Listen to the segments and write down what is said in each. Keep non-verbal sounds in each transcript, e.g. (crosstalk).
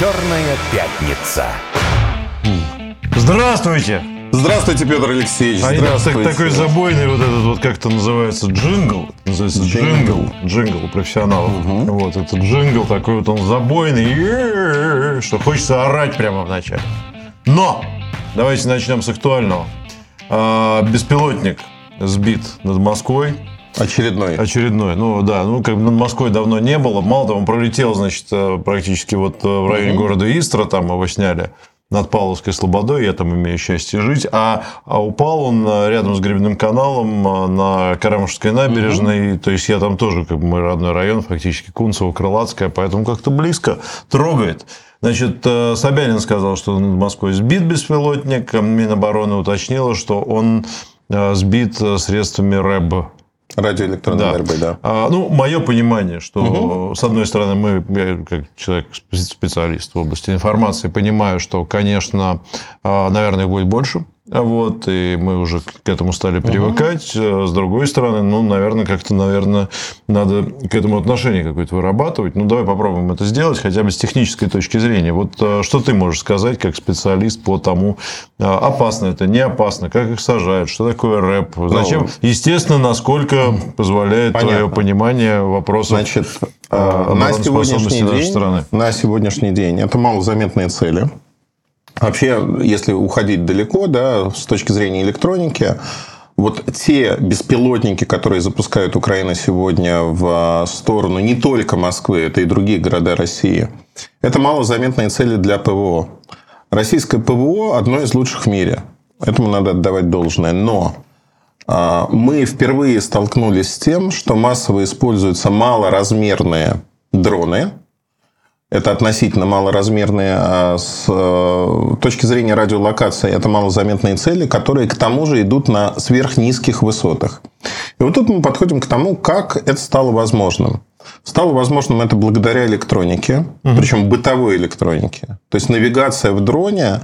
Черная пятница. Здравствуйте! Здравствуйте, Петр Алексеевич. А Здравствуйте. так- такой забойный вот этот вот, как это называется, джингл. Называется джингл. Джингл. Джингл у профессионалов. Вот этот джингл такой вот он забойный, что хочется орать прямо в начале. Но! Давайте начнем с актуального. А, Беспилотник сбит над Москвой. Очередной. Очередной. Ну да, ну как над Москвой давно не было. Мало того, он пролетел, значит, э, практически вот э, в районе города Истра, там его сняли над Павловской Слободой, я там имею счастье жить, а, а упал он э, рядом с Гребным каналом на Карамышевской набережной, то есть я там тоже, как бы мой родной район, фактически Кунцево, Крылатская, поэтому как-то близко, трогает. Значит, Собянин сказал, что над Москвой сбит беспилотник, Минобороны уточнила, что он сбит средствами РЭБ, Радиоэлектронной да. борьбы, да. А, ну, мое понимание, что, с одной стороны, мы, я как человек, специалист в области информации, понимаю, что, конечно, а, наверное, будет больше. Вот, и мы уже к этому стали привыкать. А С другой стороны, ну, наверное, как-то, наверное, надо к этому отношение какое-то вырабатывать. Ну, давай попробуем это сделать, хотя бы с технической точки зрения. Вот а, что ты можешь сказать, как специалист по тому, а, опасно это, не опасно, как их сажают, что такое рэп, зачем? Естественно, насколько позволяет твое Понятно. понимание вопросов Значит, а, э, на сегодняшний, день, страны. на сегодняшний день это малозаметные цели. Вообще, если уходить далеко, да, с точки зрения электроники, вот те беспилотники, которые запускает Украина сегодня в сторону не только Москвы, это и другие города России, это малозаметные цели для ПВО. Российское ПВО одно из лучших в мире. Этому надо отдавать должное. Но а, мы впервые столкнулись с тем, что массово используются малоразмерные дроны. Это относительно малоразмерные, а с э, точки зрения радиолокации, это малозаметные цели, которые к тому же идут на сверхнизких высотах. И вот тут мы подходим к тому, как это стало возможным. Стало возможным это благодаря электронике, причем бытовой электронике. То есть навигация в дроне,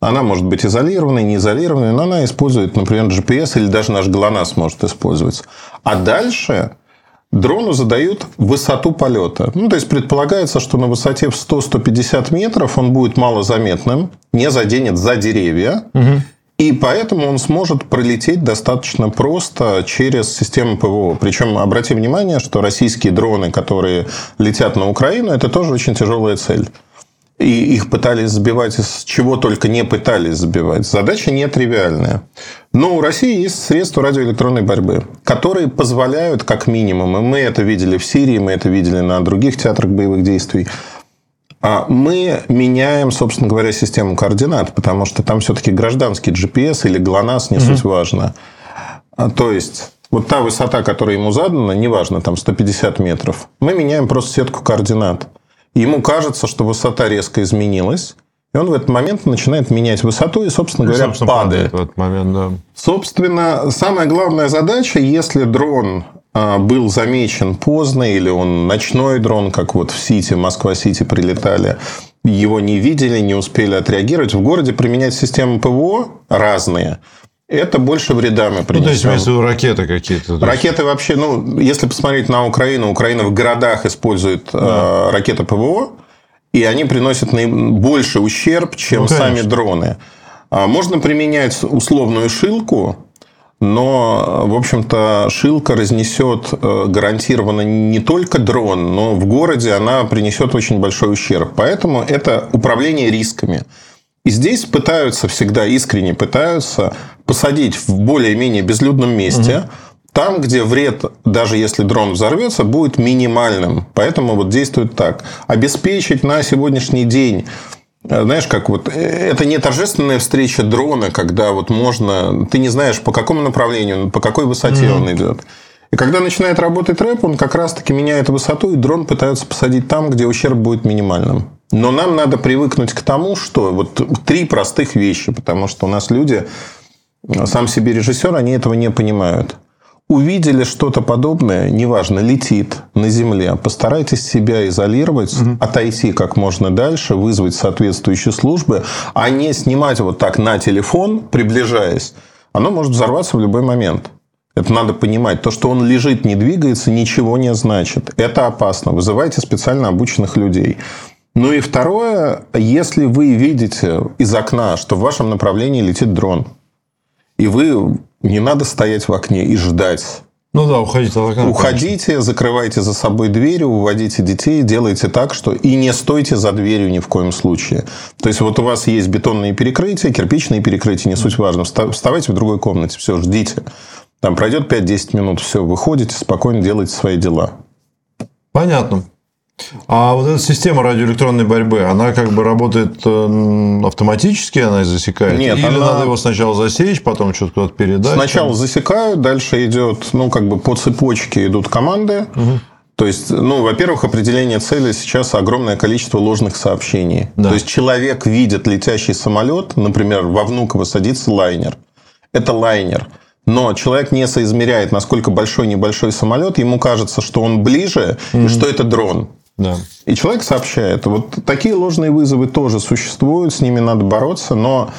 она может быть изолированной, не изолированной, но она использует, например, GPS или даже наш ГЛОНАСС может использоваться. А дальше дрону задают высоту полета. Ну, то есть предполагается, что на высоте в 100-150 метров он будет малозаметным, не заденет за деревья. И поэтому он сможет пролететь достаточно просто через систему ПВО. Причем обрати внимание, что российские дроны, которые летят на Украину, это тоже очень тяжелая цель. И их пытались сбивать из чего только не пытались сбивать. Задача нетривиальная. Но у России есть средства радиоэлектронной борьбы, которые позволяют, как минимум, и мы это видели в Сирии, мы это видели на других театрах боевых действий, а мы меняем, собственно говоря, систему координат, потому что там все-таки гражданский GPS или ГЛОНАСС, не суть важно. А, То есть, вот та высота, которая ему задана, неважно, там 150 метров, мы меняем просто сетку координат. Ему кажется, что высота резко изменилась, и он в этот момент начинает менять высоту и, собственно Ну, говоря, собственно, падает. в этот момент, да. Собственно, самая главная задача, если дрон а, был замечен поздно, или он ночной дрон, как вот в Сити, Москва-Сити прилетали, его не видели, не успели отреагировать. В городе применять системы ПВО разные. Это больше вреда мы Ну, то есть, принесем. имеется в виду ракеты какие-то. то есть- Ракеты вообще, ну, если посмотреть на Украину, Украина в городах использует э, ракеты ПВО, и они приносят больше ущерб, чем Ну, сами дроны. А Можно применять условную шилку, но, в общем-то, шилка разнесет э, гарантированно не только дрон, но в городе она принесет очень большой ущерб. Поэтому это управление рисками. И здесь пытаются всегда, искренне пытаются посадить в более-менее безлюдном месте, там, где вред, даже если дрон взорвется, будет минимальным. Поэтому вот действует так. Обеспечить на сегодняшний день э, знаешь, как вот э, это не торжественная встреча дрона, когда вот можно, ты не знаешь, по какому направлению, по какой высоте он идет. И когда начинает работать рэп, он как раз-таки меняет высоту, и дрон пытаются посадить там, где ущерб будет минимальным. Но нам надо привыкнуть к тому, что вот три простых вещи, потому что у нас люди, сам себе режиссер, они этого не понимают. Увидели что-то подобное, неважно, летит на земле, постарайтесь себя изолировать, отойти как можно дальше, вызвать соответствующие службы, а не снимать вот так на телефон, приближаясь. Оно может взорваться в любой момент. Это надо понимать. То, что он лежит, не двигается, ничего не значит. Это опасно. Вызывайте специально обученных людей. Ну и второе, если вы видите из окна, что в вашем направлении летит дрон, и вы не надо стоять в окне и ждать. Ну да, уходите от окна. Уходите, конечно. закрывайте за собой двери, уводите детей, делайте так, что и не стойте за дверью ни в коем случае. То есть вот у вас есть бетонные перекрытия, кирпичные перекрытия, не суть важно. Вставайте в другой комнате, все, ждите. Там пройдет 5-10 минут, все, выходите, спокойно делайте свои дела. Понятно. А вот эта система радиоэлектронной борьбы, она как бы работает э, автоматически, она засекает? Нет, Или она... надо его сначала засечь, потом что-то куда-то передать? Сначала засекают, дальше идет, ну, как бы по цепочке идут команды. Угу. То есть, ну, во-первых, определение цели сейчас огромное количество ложных сообщений. Да. То есть, человек видит летящий самолет, например, во Внуково садится лайнер. Это лайнер. Но человек не соизмеряет, насколько большой небольшой самолет. Ему кажется, что он ближе mm-hmm. и что это дрон. Да. И человек сообщает. Вот такие ложные вызовы тоже существуют, с ними надо бороться, но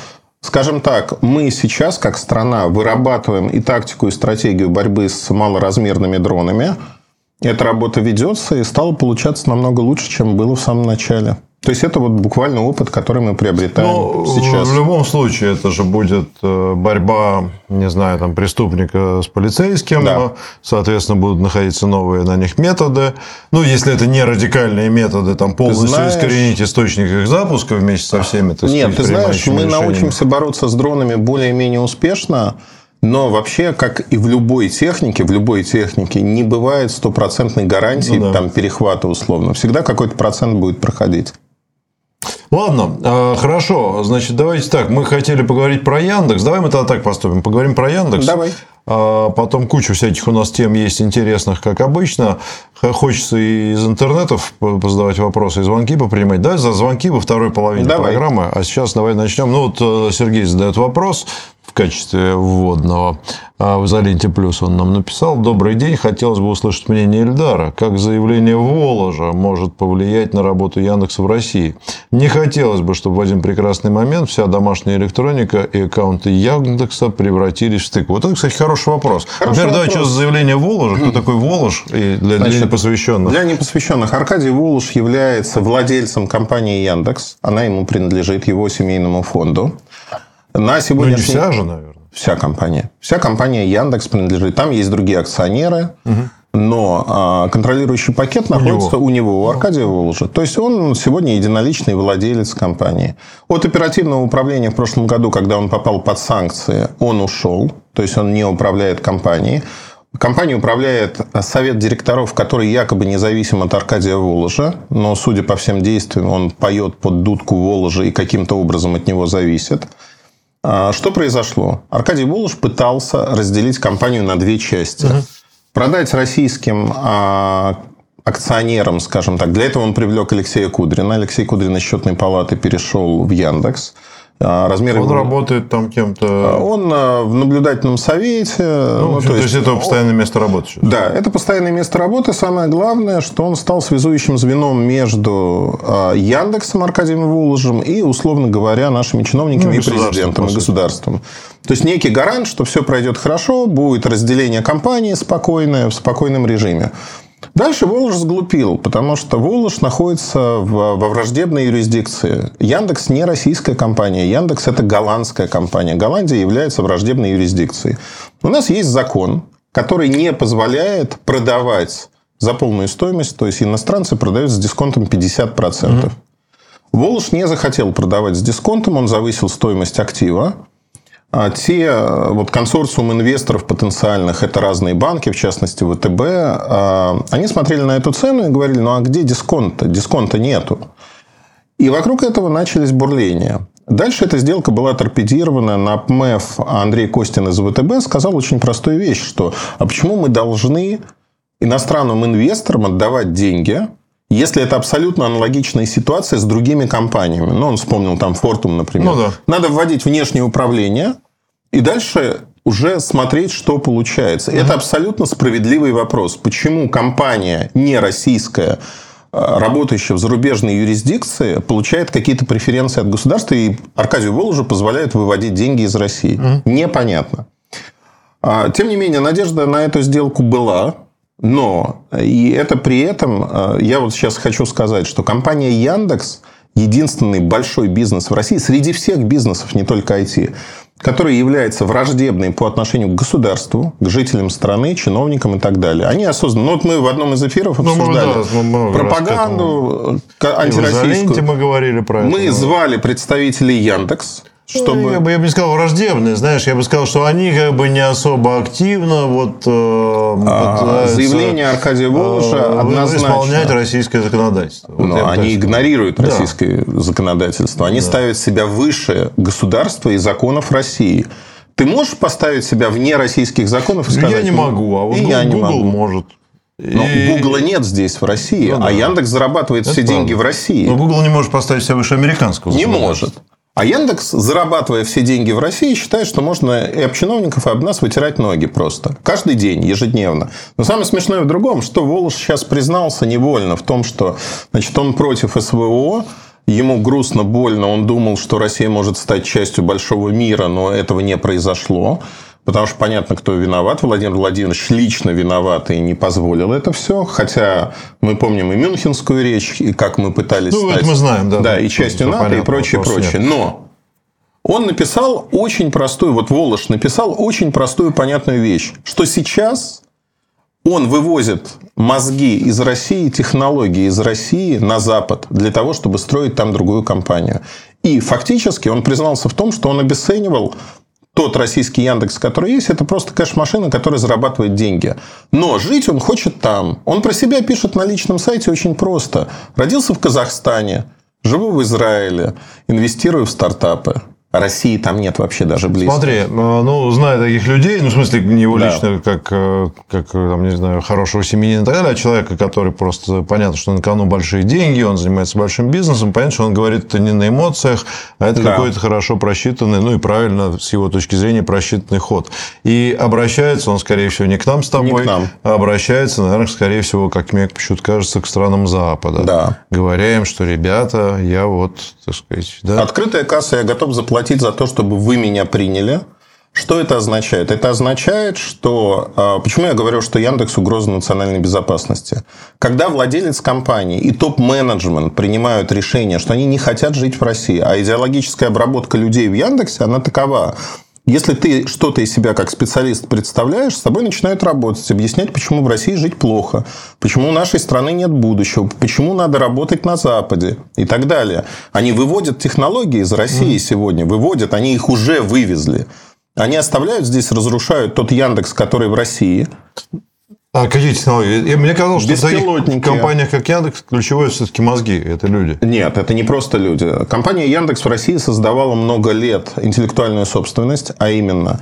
Скажем так, мы сейчас, как страна, вырабатываем и тактику, и стратегию борьбы с малоразмерными дронами. Эта работа ведется и стало получаться намного лучше, чем было в самом начале. То есть это вот буквально опыт, который мы приобретаем Но сейчас. В любом случае это же будет э, борьба, не знаю, там преступника с полицейским, да. соответственно будут находиться новые на них методы. Ну, если это не радикальные методы, там полностью знаешь... искоренить источник их запуска вместе со всеми. Так Нет, ты знаешь, мы решениями. научимся бороться с дронами более-менее успешно. Но вообще, как и в любой технике, в любой технике не бывает стопроцентной гарантии ну, да. там, перехвата условно. Всегда какой-то процент будет проходить. Ладно, а, хорошо. Значит, давайте так. Мы хотели поговорить про Яндекс. Давай мы тогда так поступим. Поговорим про Яндекс. Давай. А потом куча всяких у нас тем есть интересных, как обычно. Хочется и из интернетов задавать вопросы, и звонки попринимать. Да, за звонки во второй половине давай. программы. А сейчас давай начнем. Ну, вот э, Сергей задает вопрос в качестве вводного. А в «Изоленте плюс» он нам написал. «Добрый день. Хотелось бы услышать мнение Эльдара. Как заявление Воложа может повлиять на работу Яндекса в России? Не хотелось бы, чтобы в один прекрасный момент вся домашняя электроника и аккаунты Яндекса превратились в стык». Вот это, кстати, хороший вопрос. Хороший Например, вопрос. давай, что за заявление Воложа? Кто такой Волож? И для, Значит, для непосвященных. Для непосвященных. Аркадий Волож является владельцем компании Яндекс. Она ему принадлежит, его семейному фонду. На сегодняшний... Ну, не вся же, наверное. Вся компания. Вся компания Яндекс принадлежит. Там есть другие акционеры. Угу. Но а, контролирующий пакет находится у него, у, него, у Аркадия Волжа. То есть он сегодня единоличный владелец компании. От оперативного управления в прошлом году, когда он попал под санкции, он ушел. То есть он не управляет компанией. Компания управляет совет директоров, который якобы независим от Аркадия Воложа, но, судя по всем действиям, он поет под дудку Воложа и каким-то образом от него зависит. А, что произошло? Аркадий Волош пытался разделить компанию на две части. Угу. Продать российским а, акционерам, скажем так. Для этого он привлек Алексея Кудрина. Алексей Кудрин из счетной палаты перешел в Яндекс. А, размер он работает там кем-то... А, он а, в наблюдательном совете. Ну, ну, то, есть, то есть, это постоянное место работы? Сейчас. Да, это постоянное место работы. Самое главное, что он стал связующим звеном между Яндексом Аркадием Воложем и, условно говоря, нашими чиновниками ну, и президентом, и государством. То есть, некий гарант, что все пройдет хорошо, будет разделение компании спокойное, в спокойном режиме. Дальше Волож сглупил, потому что Волож находится в, во враждебной юрисдикции. Яндекс не российская компания. Яндекс – это голландская компания. Голландия является враждебной юрисдикцией. У нас есть закон, который не позволяет продавать за полную стоимость, то есть иностранцы продают с дисконтом 50%. Mm-hmm. Волож не захотел продавать с дисконтом, он завысил стоимость актива. А те вот консорциум инвесторов потенциальных, это разные банки, в частности ВТБ, а, они смотрели на эту цену и говорили, ну а где дисконт-то? Дисконта нету. И вокруг этого начались бурления. Дальше эта сделка была торпедирована. На ПМЭФ Андрей Костин из ВТБ сказал очень простую вещь, что а почему мы должны иностранным инвесторам отдавать деньги, если это абсолютно аналогичная ситуация с другими компаниями, ну, он вспомнил там Фортум, например, ну, да. надо вводить внешнее управление и дальше уже смотреть, что получается. Mm-hmm. Это абсолютно справедливый вопрос. Почему компания не российская, а, работающая в зарубежной юрисдикции, получает какие-то преференции от государства, и Аркадию Воложу позволяет выводить деньги из России? Mm-hmm. Непонятно. А, тем не менее, надежда на эту сделку была. Но и это при этом, э, я вот сейчас хочу сказать, что компания Яндекс единственный большой бизнес в России среди всех бизнесов, не только IT, который является враждебной по отношению к государству, к жителям страны, чиновникам и так далее. Они осознанно... Ну, вот мы в одном из эфиров обсуждали ну, да, пропаганду антироссийскую. мы говорили про это. Мы звали представителей Яндекс, чтобы... Ну, я, бы, я бы не сказал враждебные, знаешь, я бы сказал, что они как бы не особо активно вот, э, а, Заявление Аркадия Волоша э, однозначно... исполнять российское законодательство. Вот Но они игнорируют да. российское законодательство. Они да. ставят себя выше государства и законов России. Ты можешь поставить себя вне российских законов и сказать... Я не могу, а вот и Google, я не могу. может. Но и... Гугла нет здесь, в России. Ну, а да. А Яндекс зарабатывает Это все правда. деньги в России. Но Google не может поставить себя выше американского Не может. А Яндекс, зарабатывая все деньги в России, считает, что можно и об чиновников, и об нас вытирать ноги просто. Каждый день, ежедневно. Но самое смешное в другом, что Волош сейчас признался невольно в том, что значит, он против СВО, Ему грустно, больно. Он думал, что Россия может стать частью большого мира, но этого не произошло. Потому что понятно, кто виноват. Владимир Владимирович лично виноват и не позволил это все. Хотя мы помним и Мюнхенскую речь, и как мы пытались ну, стать... мы знаем, да. Да, и частью НАТО, понятно, и прочее, прочее. Нет. Но он написал очень простую, вот Волош написал очень простую, понятную вещь, что сейчас он вывозит мозги из России, технологии из России на Запад для того, чтобы строить там другую компанию. И фактически он признался в том, что он обесценивал тот российский Яндекс, который есть, это просто кэш-машина, которая зарабатывает деньги. Но жить он хочет там. Он про себя пишет на личном сайте очень просто. Родился в Казахстане, живу в Израиле, инвестирую в стартапы. России там нет вообще даже близко. Смотри, э, ну, зная таких людей, ну, в смысле, не его да. лично, как, э, как, там, не знаю, хорошего семьянина и так далее, а человека, который просто, понятно, что на кону большие деньги, он занимается большим бизнесом, понятно, что он говорит это не на эмоциях, а это да. какой-то хорошо просчитанный, ну, и правильно, с его точки зрения, просчитанный ход. И обращается он, скорее всего, не к нам с тобой, не к нам. а обращается, наверное, скорее всего, как мне почему-то кажется, к странам Запада. Да. Говоря им, что, ребята, я вот, так сказать... Да? Открытая касса, я готов заплатить платить за то, чтобы вы меня приняли. Что это означает? Это означает, что... А, почему я говорю, что Яндекс угроза национальной безопасности? Когда владелец компании и топ-менеджмент принимают решение, что они не хотят жить в России, а идеологическая обработка людей в Яндексе, она такова, если ты что-то из себя как специалист представляешь, с тобой начинают работать, объяснять, почему в России жить плохо, почему у нашей страны нет будущего, почему надо работать на Западе и так далее. Они выводят технологии из России mm. сегодня, выводят, они их уже вывезли. Они оставляют здесь, разрушают тот Яндекс, который в России. А какие технологии? Мне казалось, что в таких компаниях, как Яндекс, ключевое все-таки мозги, это люди. Нет, это не просто люди. Компания Яндекс в России создавала много лет интеллектуальную собственность, а именно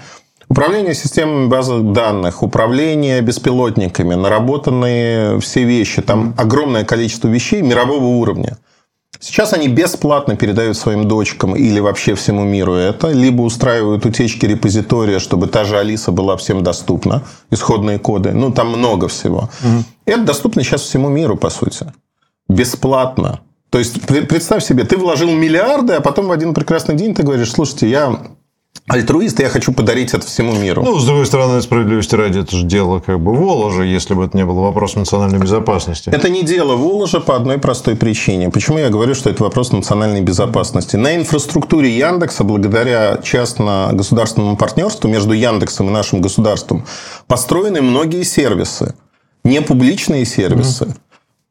Управление системами базы данных, управление беспилотниками, наработанные все вещи. Там огромное количество вещей мирового уровня. Сейчас они бесплатно передают своим дочкам или вообще всему миру это, либо устраивают утечки репозитория, чтобы та же Алиса была всем доступна, исходные коды. Ну, там много всего. Угу. Это доступно сейчас всему миру, по сути. Бесплатно. То есть, представь себе, ты вложил миллиарды, а потом в один прекрасный день ты говоришь, слушайте, я альтруист, я хочу подарить это всему миру. Ну, с другой стороны, справедливости ради, это же дело как бы Воложа, если бы это не было вопрос национальной безопасности. Это не дело Воложа по одной простой причине. Почему я говорю, что это вопрос национальной безопасности? На инфраструктуре Яндекса, благодаря частно-государственному партнерству между Яндексом и нашим государством, построены многие сервисы. Не публичные сервисы. Mm-hmm.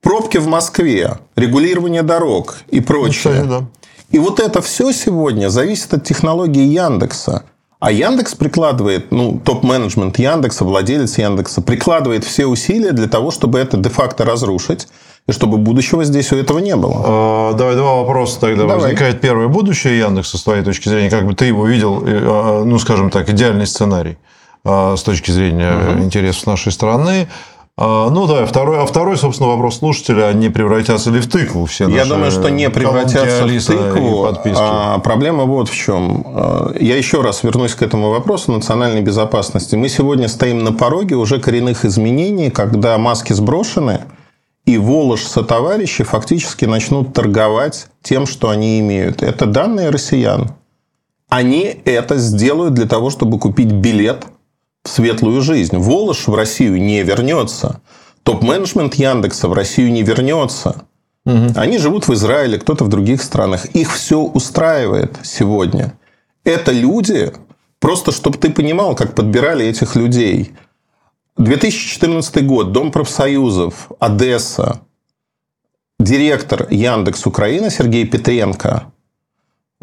Пробки в Москве, регулирование дорог и прочее. Ну, кстати, да. И вот это все сегодня зависит от технологии Яндекса. А Яндекс прикладывает, ну, топ-менеджмент Яндекса, владелец Яндекса, прикладывает все усилия для того, чтобы это де-факто разрушить, и чтобы будущего здесь у этого не было. А, давай два вопроса тогда. Давай. Возникает первое. Будущее Яндекса, с твоей точки зрения, как бы ты его видел, а, ну, скажем так, идеальный сценарий а, с точки зрения угу. интересов нашей страны. А, ну да, второй, а второй, собственно, вопрос слушателя, а не превратятся ли в тыкву все Я думаю, что не превратятся в тыкву. А проблема вот в чем. А, я еще раз вернусь к этому вопросу национальной безопасности. Мы сегодня стоим на пороге уже коренных изменений, когда маски сброшены, и Волож со товарищи фактически начнут торговать тем, что они имеют. Это данные россиян. Они это сделают для того, чтобы купить билет светлую жизнь. Волош в Россию не вернется. Топ-менеджмент Яндекса в Россию не вернется. Угу. Они живут в Израиле, кто-то в других странах. Их все устраивает сегодня. Это люди, просто чтобы ты понимал, как подбирали этих людей. 2014 год, Дом профсоюзов, Одесса, директор Яндекс Украина Сергей Петренко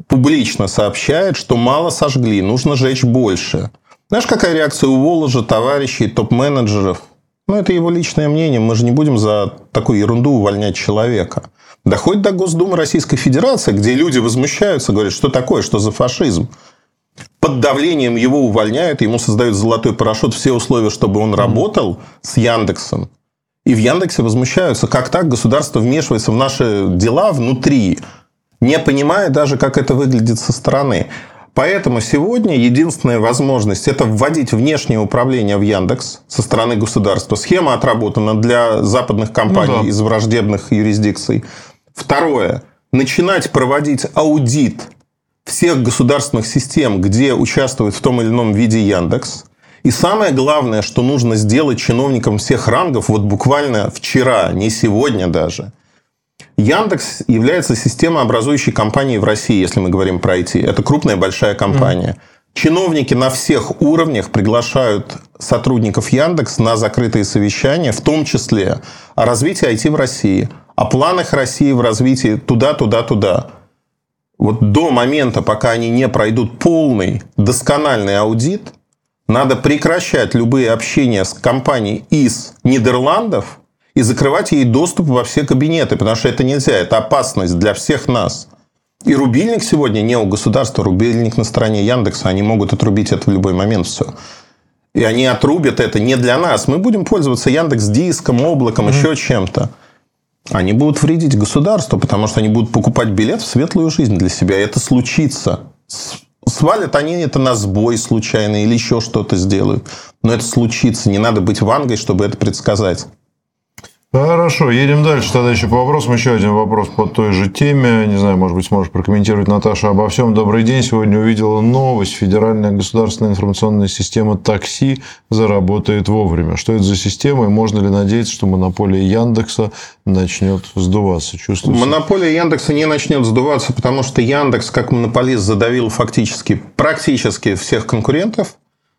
публично сообщает, что мало сожгли, нужно жечь больше. Знаешь, какая реакция у Воложа, товарищей, топ-менеджеров? Ну, это его личное мнение. Мы же не будем за такую ерунду увольнять человека. Доходит до Госдумы Российской Федерации, где люди возмущаются, говорят, что такое, что за фашизм. Под давлением его увольняют, ему создают золотой парашют, все условия, чтобы он работал с Яндексом. И в Яндексе возмущаются, как так государство вмешивается в наши дела внутри, не понимая даже, как это выглядит со стороны. Поэтому сегодня единственная возможность – это вводить внешнее управление в Яндекс со стороны государства. Схема отработана для западных компаний ну, да. из враждебных юрисдикций. Второе – начинать проводить аудит всех государственных систем, где участвует в том или ином виде Яндекс – и самое главное, что нужно сделать чиновникам всех рангов, вот буквально вчера, не сегодня даже. Яндекс является системообразующей компанией в России, если мы говорим про IT. Это крупная большая компания. Mm-hmm. Чиновники на всех уровнях приглашают сотрудников Яндекс на закрытые совещания, в том числе о развитии IT в России, о планах России в развитии туда, туда, туда. Вот до момента, пока они не пройдут полный, доскональный аудит – надо прекращать любые общения с компанией из Нидерландов и закрывать ей доступ во все кабинеты, потому что это нельзя, это опасность для всех нас. И рубильник сегодня не у государства, рубильник на стороне Яндекса, они могут отрубить это в любой момент все. И они отрубят это не для нас. Мы будем пользоваться Яндекс диском, облаком, mm-hmm. еще чем-то. Они будут вредить государству, потому что они будут покупать билет в светлую жизнь для себя. И это случится свалят они это на сбой случайно или еще что-то сделают. Но это случится. Не надо быть вангой, чтобы это предсказать. Хорошо, едем дальше. Тогда еще по вопросам. Еще один вопрос по той же теме. Не знаю, может быть, сможешь прокомментировать, Наташа, обо всем. Добрый день. Сегодня увидела новость. Федеральная государственная информационная система такси заработает вовремя. Что это за система? И можно ли надеяться, что монополия Яндекса начнет сдуваться? Чувствуете? Монополия Яндекса не начнет сдуваться, потому что Яндекс, как монополист, задавил фактически практически всех конкурентов.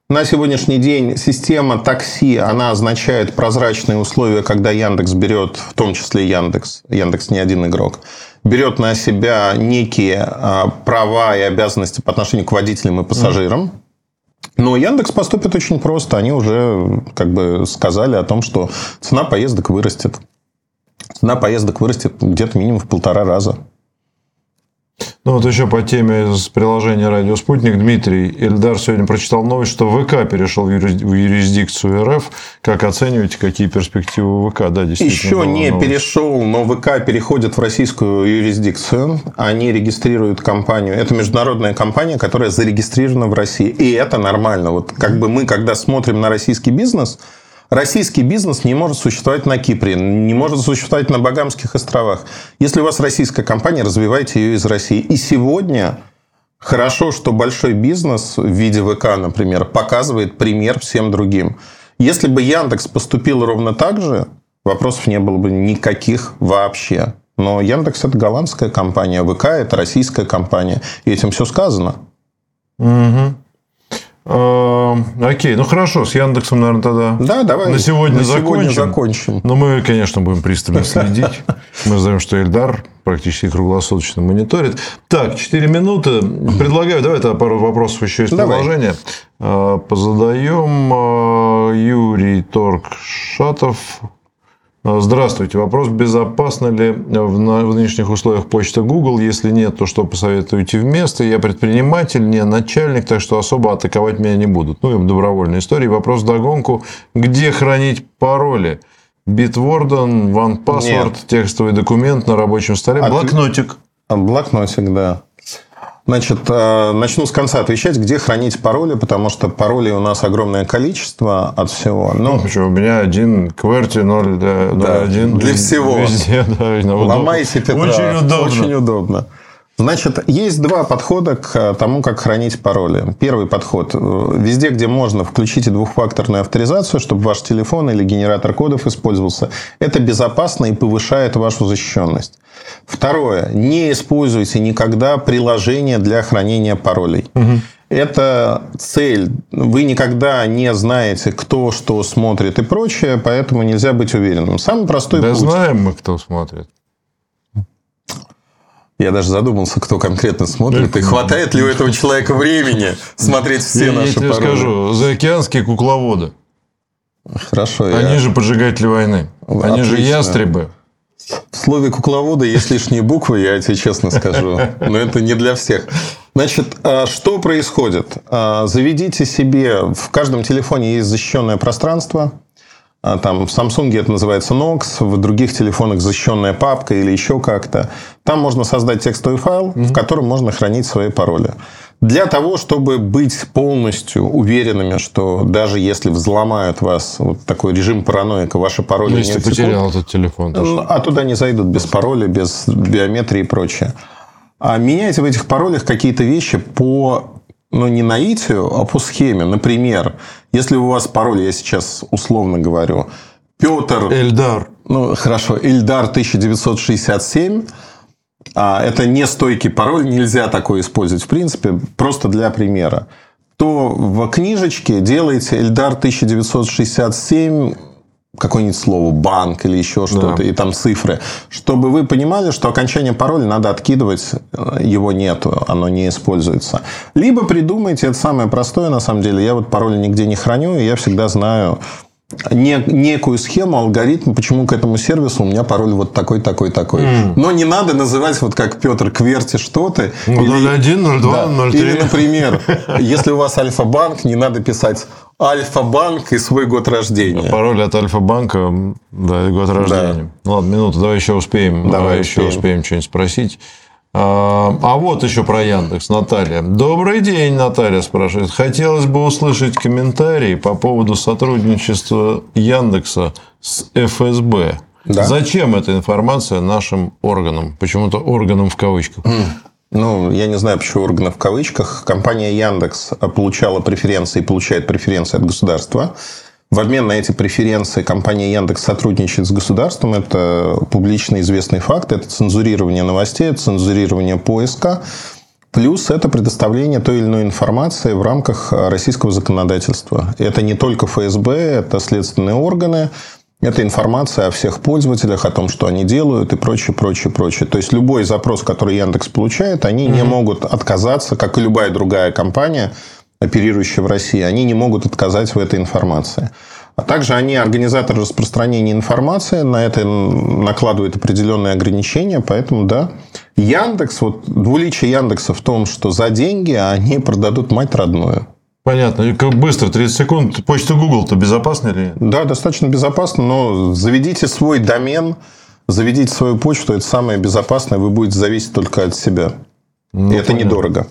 На сегодняшний день система такси, она означает прозрачные условия, когда Яндекс берет, в том числе Яндекс, Яндекс не один игрок, берет на себя некие а, права и обязанности по отношению к водителям и пассажирам. Но Яндекс поступит очень просто. Они уже как бы сказали о том, что цена поездок вырастет. Цена поездок вырастет где-то минимум в полтора раза. Ну, вот еще по теме из приложения «Радио Спутник» Дмитрий Эльдар сегодня прочитал новость, что ВК перешел в юрисдикцию РФ. Как оцениваете, какие перспективы ВК? Да, действительно. Еще не новость. перешел, но ВК переходит в российскую юрисдикцию. Они регистрируют компанию. Это международная компания, которая зарегистрирована в России. И это нормально. Вот как бы мы, когда смотрим на российский бизнес – Российский бизнес не может существовать на Кипре, не может существовать на Багамских островах. Если у вас российская компания, развивайте ее из России. И сегодня хорошо, что большой бизнес в виде ВК, например, показывает пример всем другим. Если бы Яндекс поступил ровно так же, вопросов не было бы никаких вообще. Но Яндекс это голландская компания, ВК это российская компания. И этим все сказано. Угу. Окей, ну хорошо, с Яндексом, наверное, тогда да, давай на сегодня, на закончим. сегодня закончим. Но мы, конечно, будем пристально (laughs) следить. Мы знаем, что Эльдар практически круглосуточно мониторит. Так, 4 минуты. Предлагаю, давай это пару вопросов еще из приложения. А, позадаем. А, Юрий Торг Шатов здравствуйте. Вопрос, безопасна ли в нынешних условиях почта Google? Если нет, то что посоветуете вместо? Я предприниматель, не начальник, так что особо атаковать меня не будут. Ну, и добровольная история. Вопрос догонку. Где хранить пароли? Bitwarden, OnePassword, текстовый документ на рабочем столе, От... блокнотик. Блокнотик, да. Значит, э, начну с конца отвечать, где хранить пароли, потому что паролей у нас огромное количество от всего. Ну, почему? У меня один QWERTY 0, да, 01. Для всего. Везде, да, Ломайте Петра. Очень удобно. Очень удобно. Значит, есть два подхода к тому, как хранить пароли. Первый подход. Везде, где можно, включите двухфакторную авторизацию, чтобы ваш телефон или генератор кодов использовался. Это безопасно и повышает вашу защищенность. Второе. Не используйте никогда приложение для хранения паролей. Угу. Это цель. Вы никогда не знаете, кто что смотрит и прочее, поэтому нельзя быть уверенным. Самый простой да путь. знаем мы, кто смотрит. Я даже задумался, кто конкретно смотрит, и хватает ли у этого человека времени смотреть все я, наши Я тебе пароли. скажу, заокеанские кукловоды. Хорошо. Они я... же поджигатели войны. Отлично. Они же ястребы. В слове кукловода есть лишние буквы, я тебе честно скажу. Но это не для всех. Значит, а что происходит? А, заведите себе... В каждом телефоне есть защищенное пространство. А, там в Samsung это называется Nox, в других телефонах защищенная папка или еще как-то. Там можно создать текстовый файл, mm-hmm. в котором можно хранить свои пароли. Для того, чтобы быть полностью уверенными, что даже если взломают вас вот такой режим параноика, ваши пароли ну, не если отсекут, потерял этот телефон. То а туда не зайдут без пароля, без биометрии и прочее. А меняйте в этих паролях какие-то вещи по ну, не наитию, а по схеме. Например, если у вас пароль, я сейчас условно говорю, Петр... Эльдар. Ну, хорошо, Эльдар 1967, а это не стойкий пароль, нельзя такой использовать, в принципе, просто для примера то в книжечке делаете Эльдар 1967 какое-нибудь слово банк или еще что-то, да. и там цифры, чтобы вы понимали, что окончание пароля надо откидывать, его нету, оно не используется. Либо придумайте, это самое простое на самом деле, я вот пароль нигде не храню, и я всегда знаю не, некую схему, алгоритм, почему к этому сервису у меня пароль вот такой, такой, такой. Mm. Но не надо называть вот как Петр Кверти что-то. 0.1, 0.2, 0.3. Или, например, (laughs) если у вас Альфа-банк, не надо писать Альфа-банк и свой год рождения. Пароль от Альфа-банка, да, и год рождения. Да. Ладно, минуту, давай еще успеем. Давай, давай успеем. еще успеем что-нибудь спросить. А, а вот еще про Яндекс, Наталья. Добрый день, Наталья спрашивает. Хотелось бы услышать комментарии по поводу сотрудничества Яндекса с ФСБ. Да. Зачем эта информация нашим органам? Почему-то органам в кавычках. Ну, я не знаю, почему органы в кавычках. Компания Яндекс получала преференции и получает преференции от государства. В обмен на эти преференции компания Яндекс сотрудничает с государством. Это публично известный факт. Это цензурирование новостей, цензурирование поиска. Плюс это предоставление той или иной информации в рамках российского законодательства. Это не только ФСБ, это следственные органы, это информация о всех пользователях, о том, что они делают и прочее, прочее, прочее. То есть любой запрос, который Яндекс получает, они mm-hmm. не могут отказаться, как и любая другая компания, оперирующие в России, они не могут отказать в этой информации. А также они организаторы распространения информации, на это накладывают определенные ограничения, поэтому да. Яндекс, вот двуличие Яндекса в том, что за деньги они продадут мать родную. Понятно. И как быстро, 30 секунд. Почта Google-то безопасно или Да, достаточно безопасно, но заведите свой домен, заведите свою почту, это самое безопасное, вы будете зависеть только от себя. Ну, и это понятно. недорого.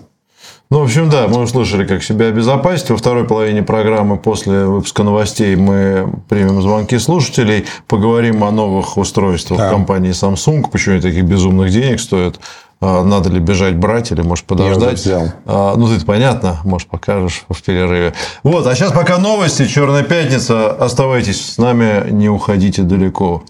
Ну, в общем, да, мы услышали, как себя обезопасить. Во второй половине программы после выпуска новостей мы примем звонки слушателей, поговорим о новых устройствах да. компании Samsung, почему они таких безумных денег стоят, надо ли бежать брать или, может, подождать. Я взял. А, ну, ты понятно, может, покажешь в перерыве. Вот, а сейчас пока новости, Черная пятница. Оставайтесь с нами, не уходите далеко.